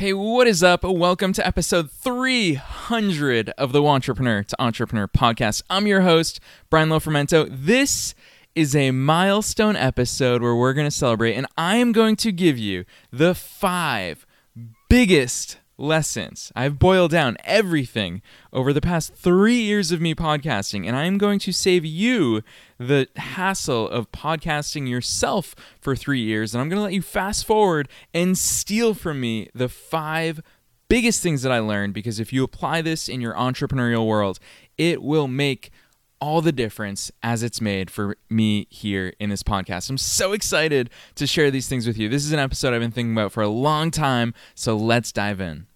Hey, what is up? Welcome to episode 300 of the Entrepreneur to Entrepreneur podcast. I'm your host, Brian Lofrumento. This is a milestone episode where we're going to celebrate, and I am going to give you the five biggest lessons. I've boiled down everything over the past three years of me podcasting, and I'm going to save you the hassle of podcasting yourself for three years. And I'm going to let you fast forward and steal from me the five biggest things that I learned because if you apply this in your entrepreneurial world, it will make all the difference as it's made for me here in this podcast. I'm so excited to share these things with you. This is an episode I've been thinking about for a long time, so let's dive in.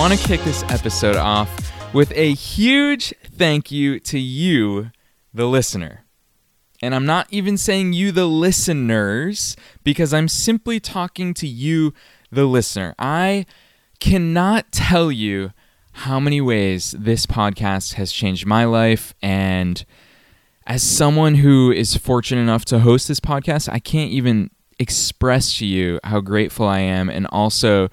Want to kick this episode off with a huge thank you to you, the listener. And I'm not even saying you, the listeners, because I'm simply talking to you, the listener. I cannot tell you how many ways this podcast has changed my life. And as someone who is fortunate enough to host this podcast, I can't even express to you how grateful I am and also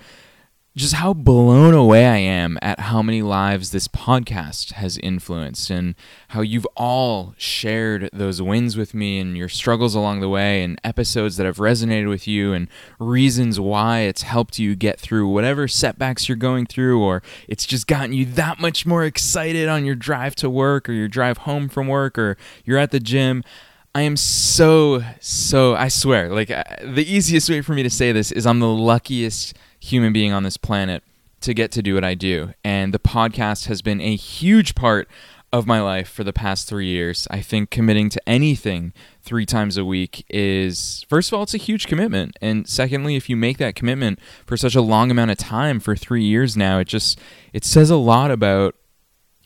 just how blown away I am at how many lives this podcast has influenced and how you've all shared those wins with me and your struggles along the way and episodes that have resonated with you and reasons why it's helped you get through whatever setbacks you're going through or it's just gotten you that much more excited on your drive to work or your drive home from work or you're at the gym. I am so, so, I swear, like uh, the easiest way for me to say this is I'm the luckiest human being on this planet to get to do what I do. And the podcast has been a huge part of my life for the past three years. I think committing to anything three times a week is, first of all, it's a huge commitment. And secondly, if you make that commitment for such a long amount of time for three years now, it just, it says a lot about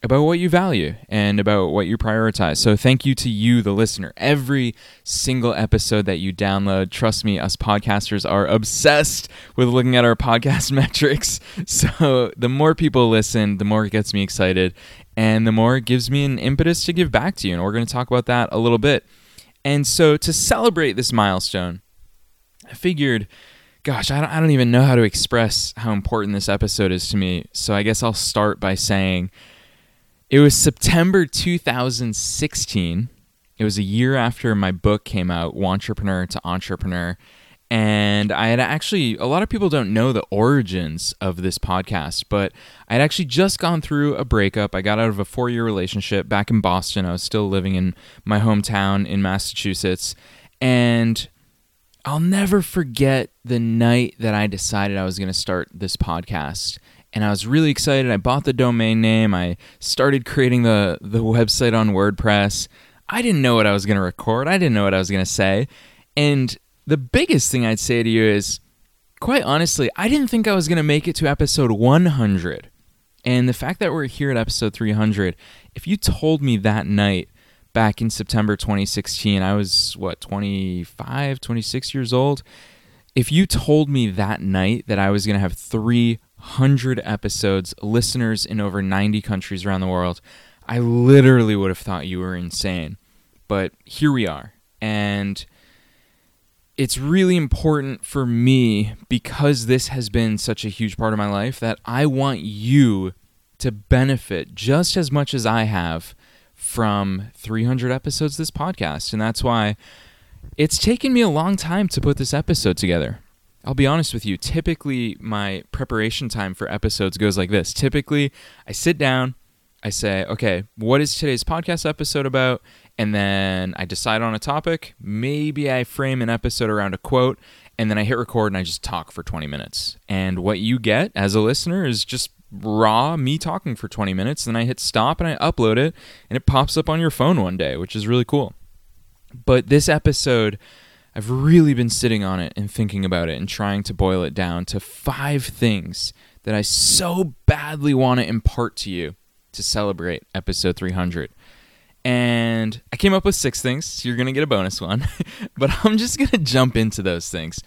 about what you value and about what you prioritize. So thank you to you, the listener. Every single episode that you download, trust me, us podcasters are obsessed with looking at our podcast metrics. So the more people listen, the more it gets me excited and the more it gives me an impetus to give back to you. And we're going to talk about that a little bit. And so to celebrate this milestone, I figured gosh, I don't, I don't even know how to express how important this episode is to me. So I guess I'll start by saying it was September 2016. It was a year after my book came out, Entrepreneur to Entrepreneur. And I had actually, a lot of people don't know the origins of this podcast, but I had actually just gone through a breakup. I got out of a four year relationship back in Boston. I was still living in my hometown in Massachusetts. And I'll never forget the night that I decided I was going to start this podcast and I was really excited. I bought the domain name. I started creating the the website on WordPress. I didn't know what I was going to record. I didn't know what I was going to say. And the biggest thing I'd say to you is quite honestly, I didn't think I was going to make it to episode 100. And the fact that we're here at episode 300, if you told me that night back in September 2016, I was what, 25, 26 years old. If you told me that night that I was going to have 300 episodes, listeners in over 90 countries around the world, I literally would have thought you were insane. But here we are. And it's really important for me because this has been such a huge part of my life that I want you to benefit just as much as I have from 300 episodes this podcast. And that's why it's taken me a long time to put this episode together. I'll be honest with you, typically my preparation time for episodes goes like this. Typically, I sit down, I say, okay, what is today's podcast episode about? And then I decide on a topic. Maybe I frame an episode around a quote, and then I hit record and I just talk for 20 minutes. And what you get as a listener is just raw me talking for 20 minutes. Then I hit stop and I upload it, and it pops up on your phone one day, which is really cool. But this episode, I've really been sitting on it and thinking about it and trying to boil it down to five things that I so badly want to impart to you to celebrate episode 300. And I came up with six things. So you're going to get a bonus one. but I'm just going to jump into those things.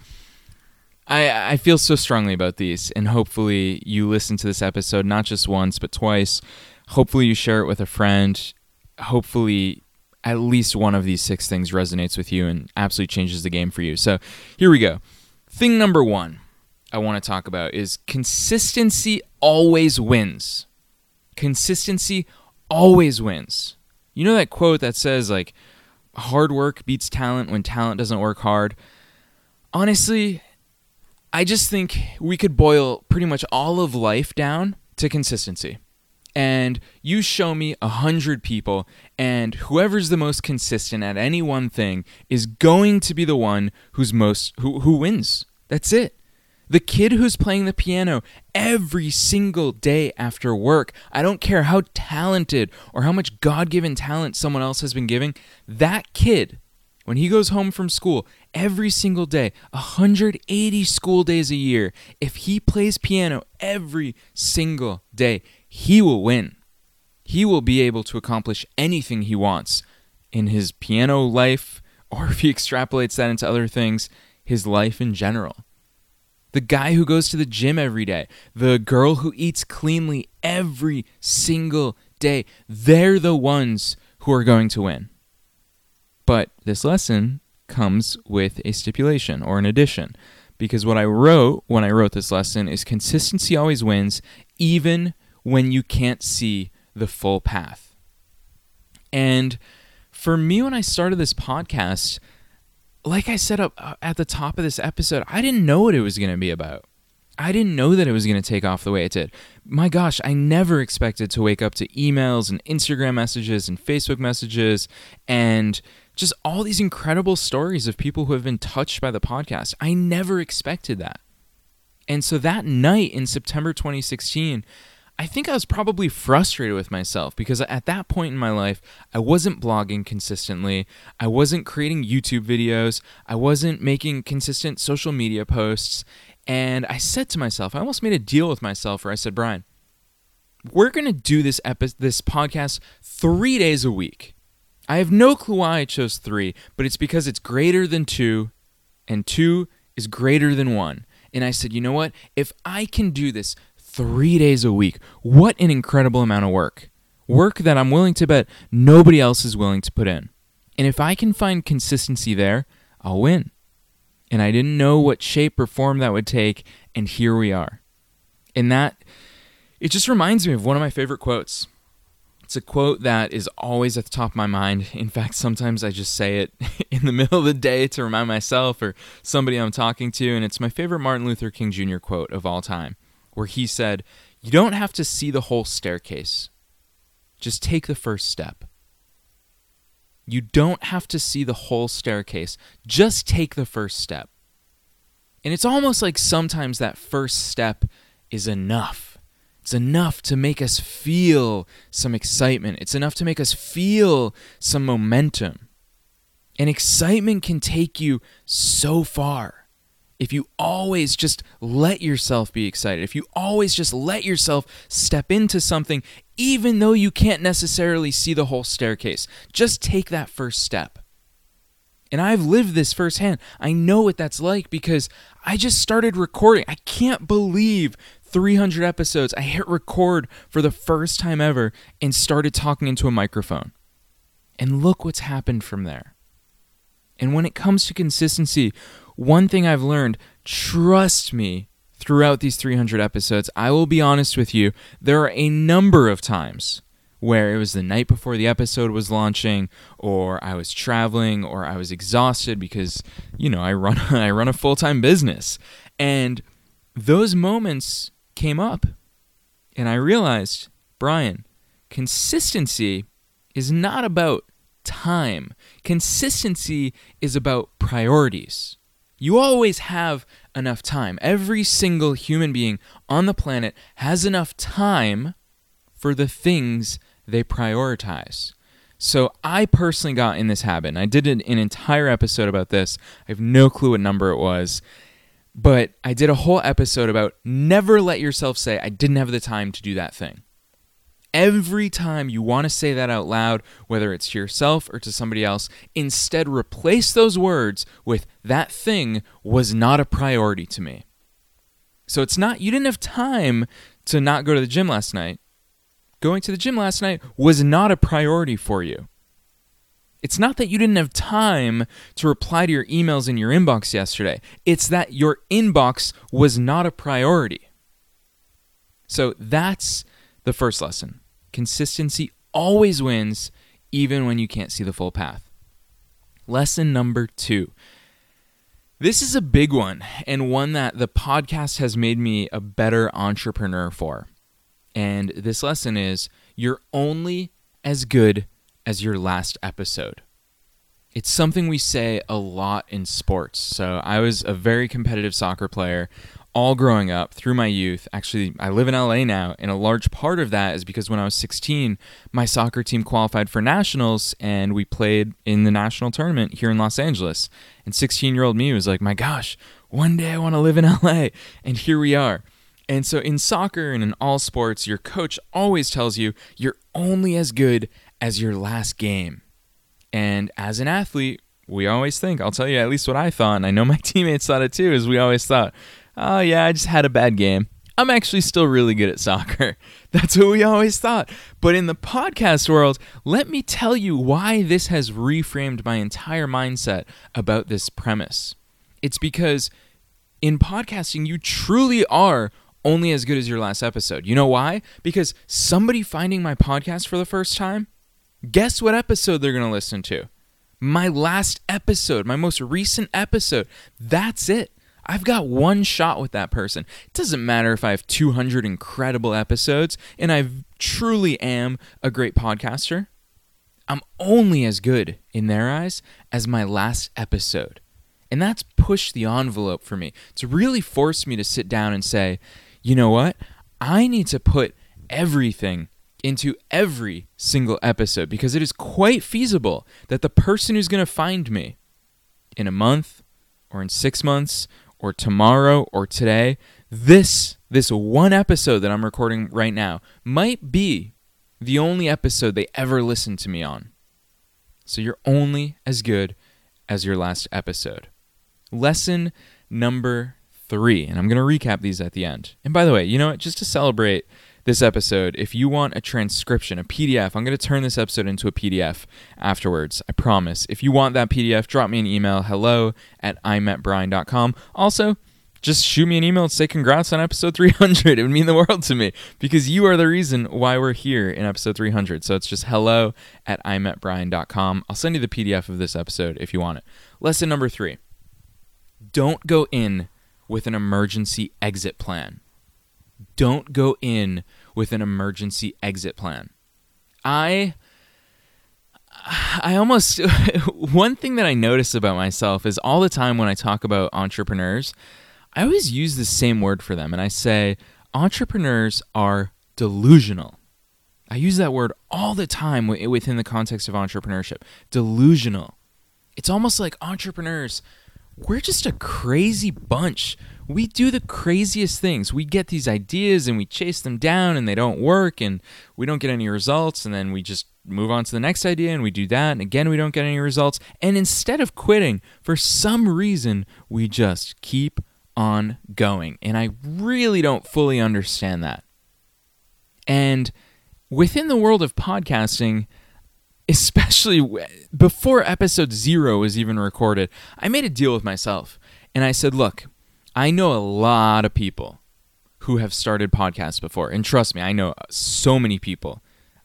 I, I feel so strongly about these, and hopefully you listen to this episode not just once, but twice. Hopefully you share it with a friend. Hopefully at least one of these six things resonates with you and absolutely changes the game for you. So here we go. Thing number one I want to talk about is consistency always wins. Consistency always wins. You know that quote that says, like, hard work beats talent when talent doesn't work hard? Honestly, I just think we could boil pretty much all of life down to consistency. And you show me a hundred people, and whoever's the most consistent at any one thing is going to be the one who's most who, who wins. That's it. The kid who's playing the piano every single day after work, I don't care how talented or how much God given talent someone else has been giving, that kid, when he goes home from school every single day, 180 school days a year, if he plays piano every single day, he will win. He will be able to accomplish anything he wants in his piano life, or if he extrapolates that into other things, his life in general the guy who goes to the gym every day, the girl who eats cleanly every single day, they're the ones who are going to win. But this lesson comes with a stipulation or an addition. Because what I wrote when I wrote this lesson is consistency always wins, even when you can't see the full path. And for me, when I started this podcast, like I said up uh, at the top of this episode, I didn't know what it was going to be about. I didn't know that it was going to take off the way it did. My gosh, I never expected to wake up to emails and Instagram messages and Facebook messages and just all these incredible stories of people who have been touched by the podcast. I never expected that. And so that night in September 2016, I think I was probably frustrated with myself because at that point in my life, I wasn't blogging consistently. I wasn't creating YouTube videos. I wasn't making consistent social media posts. And I said to myself, I almost made a deal with myself where I said, Brian, we're going to do this epi- this podcast 3 days a week. I have no clue why I chose 3, but it's because it's greater than 2 and 2 is greater than 1. And I said, you know what? If I can do this three days a week. What an incredible amount of work. Work that I'm willing to bet nobody else is willing to put in. And if I can find consistency there, I'll win. And I didn't know what shape or form that would take, and here we are. And that, it just reminds me of one of my favorite quotes. It's a quote that is always at the top of my mind. In fact, sometimes I just say it in the middle of the day to remind myself or somebody I'm talking to, and it's my favorite Martin Luther King Jr. quote of all time where he said, You don't have to see the whole staircase, just take the first step. You don't have to see the whole staircase, just take the first step. And it's almost like sometimes that first step is enough. It's enough to make us feel some excitement. It's enough to make us feel some momentum. And excitement can take you so far if you always just let yourself be excited, if you always just let yourself step into something, even though you can't necessarily see the whole staircase, just take that first step. And I've lived this firsthand. I know what that's like because I just started recording. I can't believe 300 episodes. I hit record for the first time ever and started talking into a microphone. And look what's happened from there. And when it comes to consistency, one thing I've learned, trust me, throughout these 300 episodes, I will be honest with you, there are a number of times where it was the night before the episode was launching or I was traveling or I was exhausted because, you know, I run I run a full-time business. And those moments came up and I realized, Brian, consistency is not about time. Consistency is about priorities. You always have enough time. Every single human being on the planet has enough time for the things they prioritize. So I personally got in this habit, and I did an, an entire episode about this. I have no clue what number it was. But I did a whole episode about never let yourself say, I didn't have the time to do that thing. Every time you want to say that out loud, whether it's to yourself or to somebody else, instead replace those words with, that thing was not a priority to me. So it's not, you didn't have time to not go to the gym last night. Going to the gym last night was not a priority for you. It's not that you didn't have time to reply to your emails in your inbox yesterday. It's that your inbox was not a priority. So that's the first lesson. Consistency always wins, even when you can't see the full path. Lesson number two. This is a big one, and one that the podcast has made me a better entrepreneur for. And this lesson is you're only as good as your last episode. It's something we say a lot in sports. So, I was a very competitive soccer player all growing up through my youth. Actually, I live in LA now, and a large part of that is because when I was 16, my soccer team qualified for nationals and we played in the national tournament here in Los Angeles. And 16 year old me was like, my gosh, one day I want to live in LA. And here we are. And so in soccer and in all sports, your coach always tells you you're only as good as your last game. And as an athlete, we always think, I'll tell you at least what I thought, and I know my teammates thought it too, is we always thought, oh, yeah, I just had a bad game. I'm actually still really good at soccer. That's what we always thought. But in the podcast world, let me tell you why this has reframed my entire mindset about this premise. It's because in podcasting, you truly are only as good as your last episode. You know why? Because somebody finding my podcast for the first time, guess what episode they're going to listen to? My last episode, my most recent episode. That's it. I've got one shot with that person. It doesn't matter if I have 200 incredible episodes and I truly am a great podcaster. I'm only as good in their eyes as my last episode. And that's pushed the envelope for me. It's really forced me to sit down and say, you know what? I need to put everything into every single episode because it is quite feasible that the person who's going to find me in a month or in 6 months or tomorrow or today, this this one episode that I'm recording right now might be the only episode they ever listen to me on. So you're only as good as your last episode. Lesson number three, and I'm going to recap these at the end. And by the way, you know what? Just to celebrate this episode, if you want a transcription, a PDF, I'm going to turn this episode into a PDF afterwards. I promise. If you want that PDF, drop me an email hello at imetbrian.com. Also, just shoot me an email and say congrats on episode 300. It would mean the world to me because you are the reason why we're here in episode 300. So it's just hello at imetbrian.com. I'll send you the PDF of this episode if you want it. Lesson number three don't go in with an emergency exit plan. Don't go in with an emergency exit plan. I I almost one thing that I notice about myself is all the time when I talk about entrepreneurs, I always use the same word for them and I say entrepreneurs are delusional. I use that word all the time within the context of entrepreneurship. Delusional. It's almost like entrepreneurs we're just a crazy bunch. We do the craziest things. We get these ideas and we chase them down and they don't work and we don't get any results. And then we just move on to the next idea and we do that. And again, we don't get any results. And instead of quitting, for some reason, we just keep on going. And I really don't fully understand that. And within the world of podcasting, especially before episode zero was even recorded, I made a deal with myself. And I said, look, I know a lot of people who have started podcasts before. And trust me, I know so many people.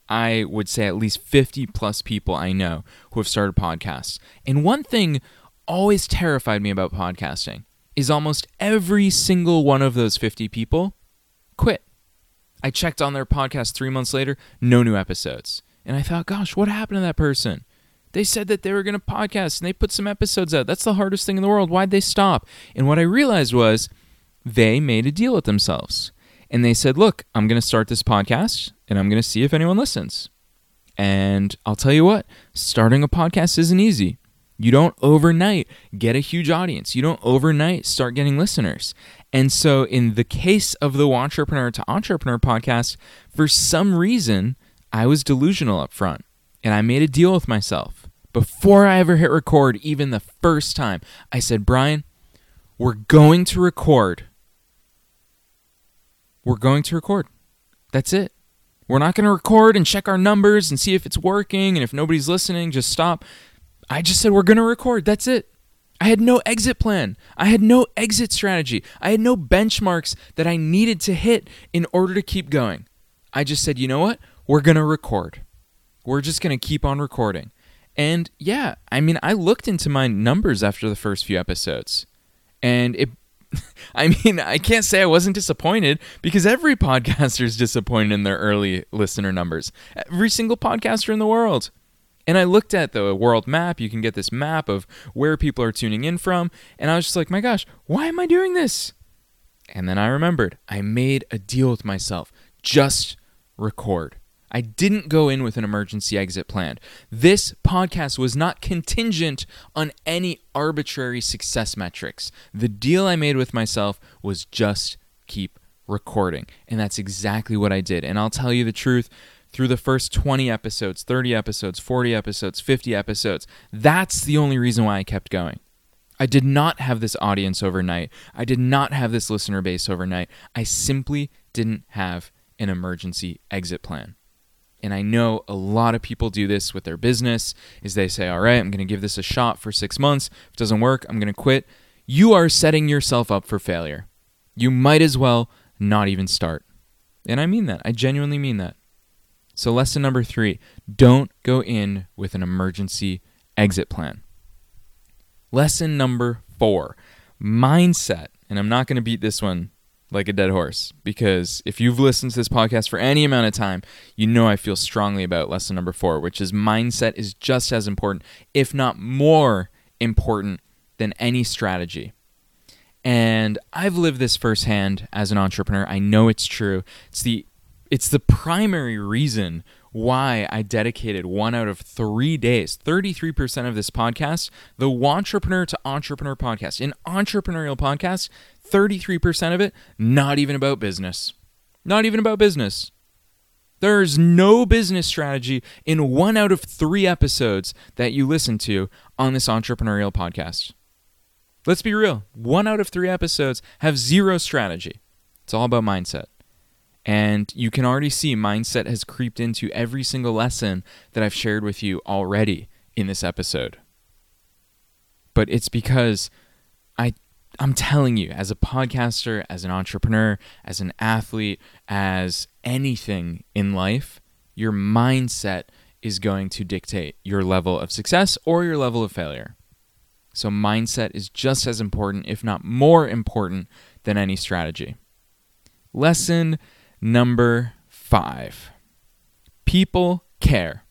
I would say at least 50 plus people I know who have started podcasts. And one thing always terrified me about podcasting is almost every single one of those 50 people quit. I checked on their podcast three months later, no new episodes. And I thought, gosh, what happened to that person? They said that they were going to podcast and they put some episodes out. That's the hardest thing in the world. Why'd they stop? And what I realized was they made a deal with themselves. And they said, look, I'm going to start this podcast and I'm going to see if anyone listens. And I'll tell you what, starting a podcast isn't easy. You don't overnight get a huge audience. You don't overnight start getting listeners. And so, in the case of the Entrepreneur to Entrepreneur podcast, for some reason, I was delusional up front and I made a deal with myself. Before I ever hit record, even the first time, I said, Brian, we're going to record. We're going to record. That's it. We're not going to record and check our numbers and see if it's working. And if nobody's listening, just stop. I just said we're going to record. That's it. I had no exit plan. I had no exit strategy. I had no benchmarks that I needed to hit in order to keep going. I just said, you know what? We're going to record. We're just going to keep on recording. And yeah, I mean, I looked into my numbers after the first few episodes. And it, I mean, I can't say I wasn't disappointed because every podcaster is disappointed in their early listener numbers. Every single podcaster in the world. And I looked at the world map. You can get this map of where people are tuning in from. And I was just like, my gosh, why am I doing this? And then I remembered I made a deal with myself just record. I didn't go in with an emergency exit plan. This podcast was not contingent on any arbitrary success metrics. The deal I made with myself was just keep recording. And that's exactly what I did. And I'll tell you the truth through the first 20 episodes, 30 episodes, 40 episodes, 50 episodes. That's the only reason why I kept going. I did not have this audience overnight. I did not have this listener base overnight. I simply didn't have an emergency exit plan. And I know a lot of people do this with their business is they say, "All right, I'm going to give this a shot for 6 months. If it doesn't work, I'm going to quit." You are setting yourself up for failure. You might as well not even start. And I mean that. I genuinely mean that. So, lesson number three don't go in with an emergency exit plan. Lesson number four mindset. And I'm not going to beat this one like a dead horse because if you've listened to this podcast for any amount of time, you know I feel strongly about lesson number four, which is mindset is just as important, if not more important, than any strategy. And I've lived this firsthand as an entrepreneur. I know it's true. It's the it's the primary reason why I dedicated one out of three days, 33% of this podcast, the Entrepreneur to Entrepreneur podcast. An entrepreneurial podcast, 33% of it, not even about business. Not even about business. There's no business strategy in one out of three episodes that you listen to on this entrepreneurial podcast. Let's be real. One out of three episodes have zero strategy. It's all about mindset. And you can already see mindset has creeped into every single lesson that I've shared with you already in this episode. But it's because I I'm telling you, as a podcaster, as an entrepreneur, as an athlete, as anything in life, your mindset is going to dictate your level of success or your level of failure. So, mindset is just as important, if not more important, than any strategy. Lesson Number five people care.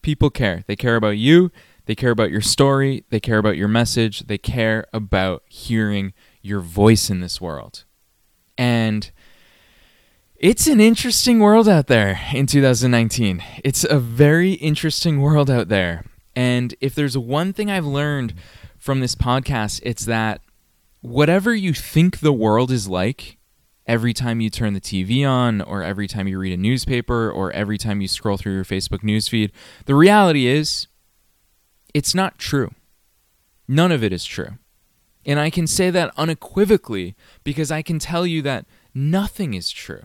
People care. They care about you. They care about your story. They care about your message. They care about hearing your voice in this world. And it's an interesting world out there in 2019. It's a very interesting world out there. And if there's one thing I've learned from this podcast, it's that whatever you think the world is like, every time you turn the TV on, or every time you read a newspaper, or every time you scroll through your Facebook newsfeed. The reality is, it's not true. None of it is true. And I can say that unequivocally because I can tell you that nothing is true.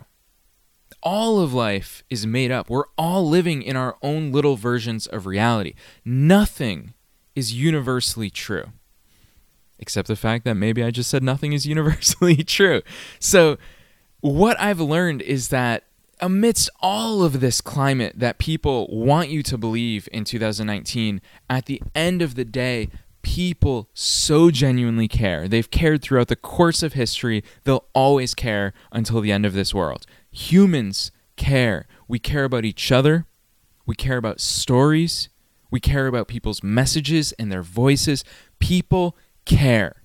All of life is made up. We're all living in our own little versions of reality. Nothing is universally true except the fact that maybe I just said nothing is universally true. So, what I've learned is that amidst all of this climate that people want you to believe in 2019, at the end of the day, people so genuinely care. They've cared throughout the course of history, they'll always care until the end of this world. Humans care. We care about each other, we care about stories, we care about people's messages and their voices. People care.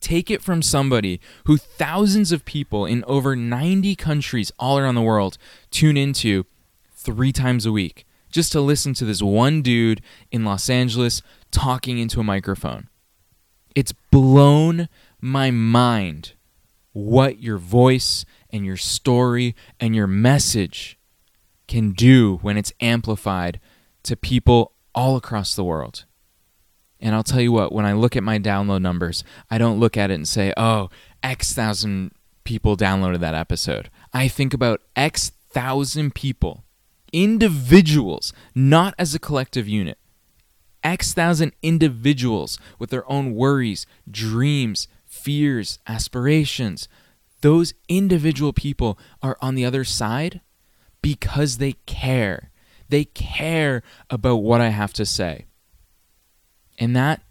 Take it from somebody who thousands of people in over 90 countries all around the world tune into three times a week, just to listen to this one dude in Los Angeles talking into a microphone. It's blown my mind what your voice and your story and your message can do when it's amplified to people all across the world. And I'll tell you what, when I look at my download numbers, I don't look at it and say, oh, X thousand people downloaded that episode. I think about X thousand people, individuals, not as a collective unit. X thousand individuals with their own worries, dreams, fears, aspirations. Those individual people are on the other side because they care. They care about what I have to say. And that,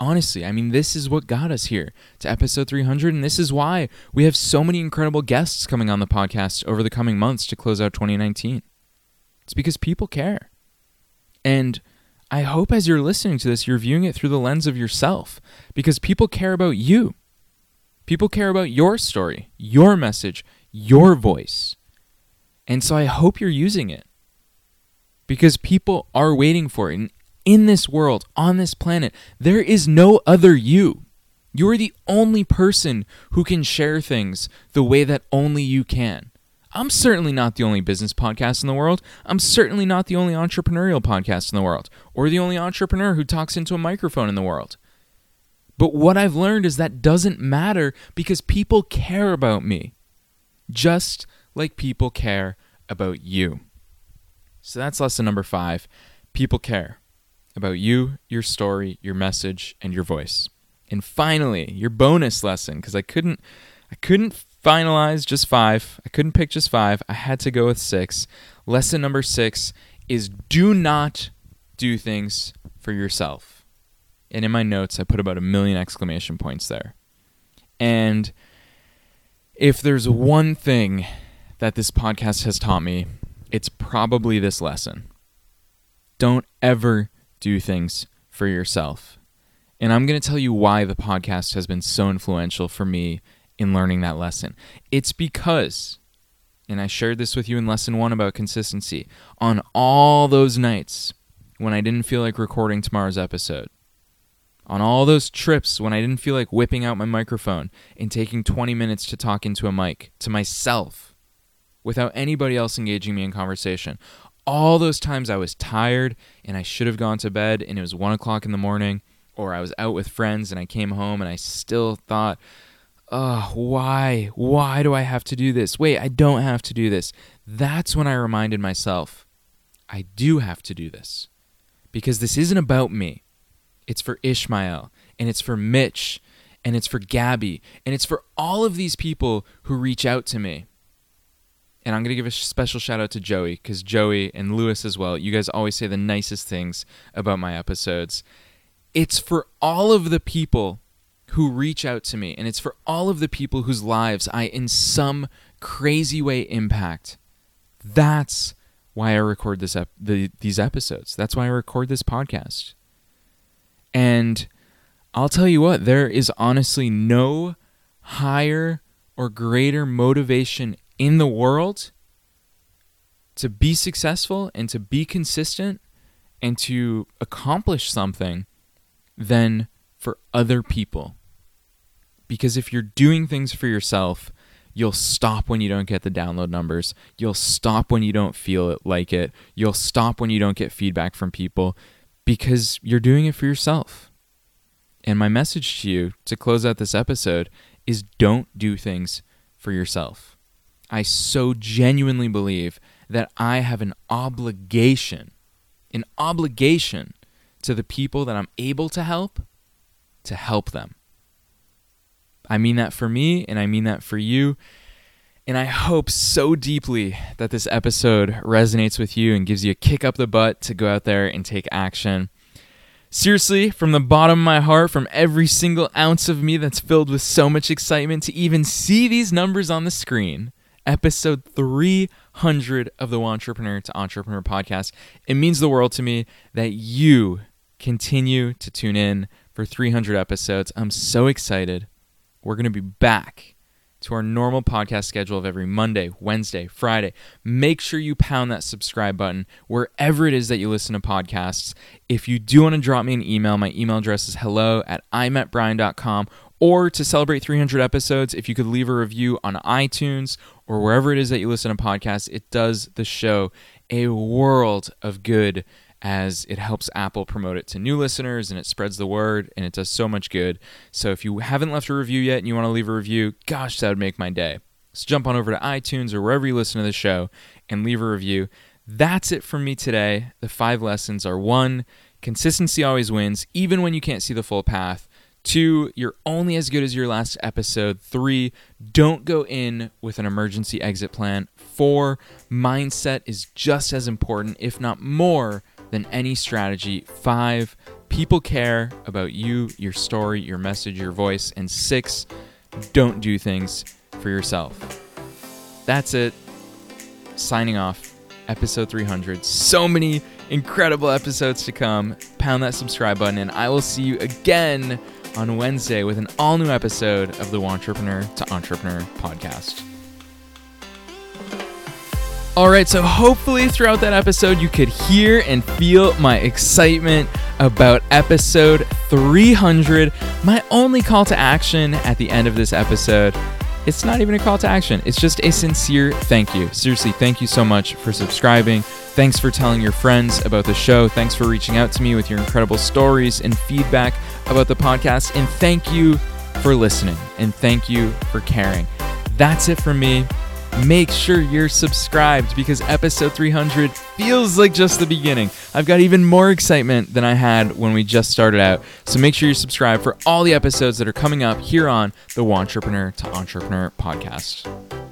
honestly, I mean, this is what got us here to episode 300. And this is why we have so many incredible guests coming on the podcast over the coming months to close out 2019. It's because people care. And I hope as you're listening to this, you're viewing it through the lens of yourself because people care about you. People care about your story, your message, your voice. And so I hope you're using it because people are waiting for it. And in this world, on this planet, there is no other you. You are the only person who can share things the way that only you can. I'm certainly not the only business podcast in the world. I'm certainly not the only entrepreneurial podcast in the world, or the only entrepreneur who talks into a microphone in the world. But what I've learned is that doesn't matter because people care about me, just like people care about you. So that's lesson number five. People care about you, your story, your message, and your voice. And finally, your bonus lesson, because I couldn't I couldn't finalize just five. I couldn't pick just five. I had to go with six. Lesson number six is do not do things for yourself. And in my notes, I put about a million exclamation points there. And if there's one thing that this podcast has taught me, it's probably this lesson. Don't ever do things for yourself. And I'm going to tell you why the podcast has been so influential for me in learning that lesson. It's because, and I shared this with you in lesson one about consistency, on all those nights when I didn't feel like recording tomorrow's episode, on all those trips when I didn't feel like whipping out my microphone and taking 20 minutes to talk into a mic to myself without anybody else engaging me in conversation, all those times I was tired and I should have gone to bed and it was one o'clock in the morning, or I was out with friends and I came home and I still thought, oh, why? Why do I have to do this? Wait, I don't have to do this. That's when I reminded myself, I do have to do this. Because this isn't about me. It's for Ishmael, and it's for Mitch, and it's for Gabby, and it's for all of these people who reach out to me and I'm going to give a special shout out to Joey because Joey and Lewis as well. You guys always say the nicest things about my episodes. It's for all of the people who reach out to me, and it's for all of the people whose lives I, in some crazy way, impact. That's why I record this ep- the, these episodes. That's why I record this podcast. And I'll tell you what, there is honestly no higher or greater motivation in the world to be successful and to be consistent and to accomplish something than for other people. Because if you're doing things for yourself, you'll stop when you don't get the download numbers. You'll stop when you don't feel it like it. You'll stop when you don't get feedback from people because you're doing it for yourself. And my message to you to close out this episode is don't do things for yourself. I so genuinely believe that I have an obligation, an obligation to the people that I'm able to help, to help them. I mean that for me, and I mean that for you. And I hope so deeply that this episode resonates with you and gives you a kick up the butt to go out there and take action. Seriously, from the bottom of my heart, from every single ounce of me that's filled with so much excitement to even see these numbers on the screen, episode 300 of the Entrepreneur to Entrepreneur podcast. It means the world to me that you continue to tune in for 300 episodes. I'm so excited. We're going to be back to our normal podcast schedule of every Monday, Wednesday, Friday, make sure you pound that subscribe button wherever it is that you listen to podcasts. If you do want to drop me an email, my email address is hello at imetbrian.com or to celebrate 300 episodes, if you could leave a review on iTunes or wherever it is that you listen to podcasts, it does the show a world of good as it helps Apple promote it to new listeners and it spreads the word and it does so much good. So if you haven't left a review yet and you want to leave a review, gosh, that would make my day. So jump on over to iTunes or wherever you listen to the show and leave a review. That's it from me today. The five lessons are one, consistency always wins, even when you can't see the full path. Two, you're only as good as your last episode. Three, don't go in with an emergency exit plan. Four, mindset is just as important, if not more, than any strategy. Five, people care about you, your story, your message, your voice. And six, don't do things for yourself. That's it. Signing off. Episode 300. So many incredible episodes to come. Pound that subscribe button, and I will see you again on Wednesday with an all new episode of the Entrepreneur to Entrepreneur podcast. All right, so hopefully throughout that episode, you could hear and feel my excitement about episode 300. My only call to action at the end of this episode. It's not even a call to action. It's just a sincere thank you. Seriously, thank you so much for subscribing. Thanks for telling your friends about the show. Thanks for reaching out to me with your incredible stories and feedback about the podcast. And thank you for listening. And thank you for caring. That's it from me make sure you're subscribed because episode 300 feels like just the beginning. I've got even more excitement than I had when we just started out. So make sure you're subscribed for all the episodes that are coming up here on the Entrepreneur to Entrepreneur podcast.